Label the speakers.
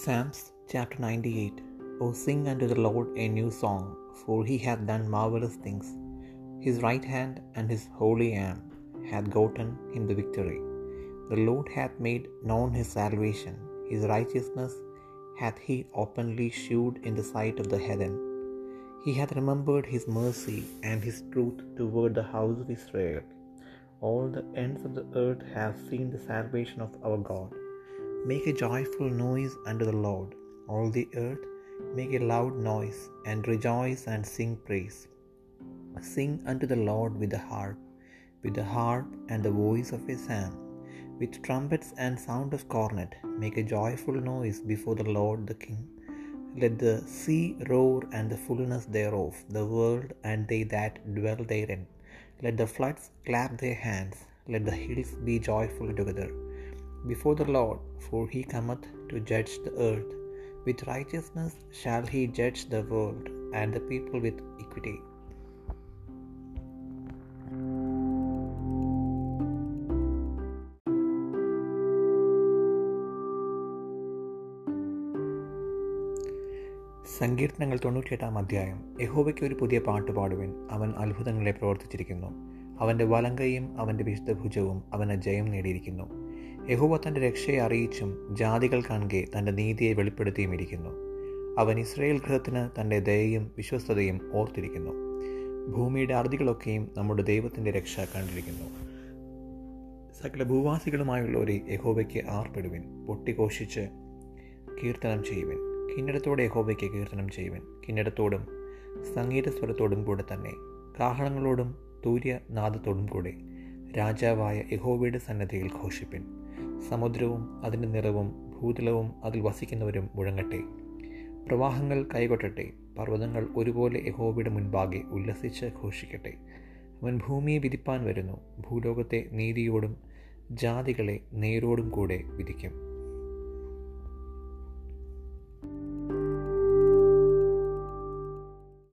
Speaker 1: Psalms chapter 98 O sing unto the Lord a new song, for he hath done marvellous things. His right hand and his holy arm hath gotten him the victory. The Lord hath made known his salvation, his righteousness hath he openly shewed in the sight of the heathen. He hath remembered his mercy and his truth toward the house of Israel. All the ends of the earth have seen the salvation of our God. Make a joyful noise unto the Lord, all the earth, make a loud noise, and rejoice and sing praise. Sing unto the Lord with the harp, with the harp and the voice of a psalm, with trumpets and sound of cornet, make a joyful noise before the Lord the King. Let the sea roar and the fullness thereof, the world and they that dwell therein. Let the floods clap their hands, let the hills be joyful together before the Lord, for he cometh to judge the earth. With righteousness shall he judge the world, and the people with equity. സങ്കീർത്തനങ്ങൾ തൊണ്ണൂറ്റിയെട്ടാം അധ്യായം യഹോവയ്ക്ക് ഒരു പുതിയ പാട്ട് പാടുവിൻ അവൻ അത്ഭുതങ്ങളെ പ്രവർത്തിച്ചിരിക്കുന്നു അവന്റെ വലങ്കയും അവന്റെ വിശുദ്ധഭുജവും അവന് ജയം നേടിയിരിക്കുന്നു യഹോവ തന്റെ രക്ഷയെ അറിയിച്ചും ജാതികൾ കാണുകെ തന്റെ നീതിയെ വെളിപ്പെടുത്തിയും ഇരിക്കുന്നു. അവൻ ഇസ്രയേൽ ഗൃഹത്തിന് തന്റെ ദയയും വിശ്വസ്തതയും ഓർത്തിരിക്കുന്നു. ഭൂമിയുടെ അറുതികളൊക്കെയും നമ്മുടെ ദൈവത്തിന്റെ രക്ഷ കണ്ടിരിക്കുന്നു. സകല ഭൂവാസികളുമായുള്ളവരെ യഹോബയ്ക്ക് ആർപ്പെടുവിൻ പൊട്ടിഘോഷിച്ച് കീർത്തനം ചെയ്യുവിൻ. കിന്നടത്തോടെ യഹോബയ്ക്ക് കീർത്തനം ചെയ്യുവിൻ. കിന്നടത്തോടും സംഗീത സ്വരത്തോടും കൂടെ തന്നെ കാഹളങ്ങളോടും തൂര്യനാദത്തോടും കൂടെ. രാജാവായ യഹോവയുടെ സന്നദ്ധിയിൽ ഘോഷിപ്പിൻ. സമുദ്രവും അതിന്റെ നിറവും ഭൂതലവും അതിൽ വസിക്കുന്നവരും മുഴങ്ങട്ടെ. പ്രവാഹങ്ങൾ കൈകൊട്ടട്ടെ. പർവതങ്ങൾ ഒരുപോലെ യഹോവയുടെ മുൻപാകെ ഉല്ലസിച്ച് ഘോഷിക്കട്ടെ. അവൻ ഭൂമിയെ വിധിപ്പാൻ വരുന്നു. ഭൂലോകത്തെ നീതിയോടും ജാതികളെ നേരോടും കൂടെ വിധിക്കും.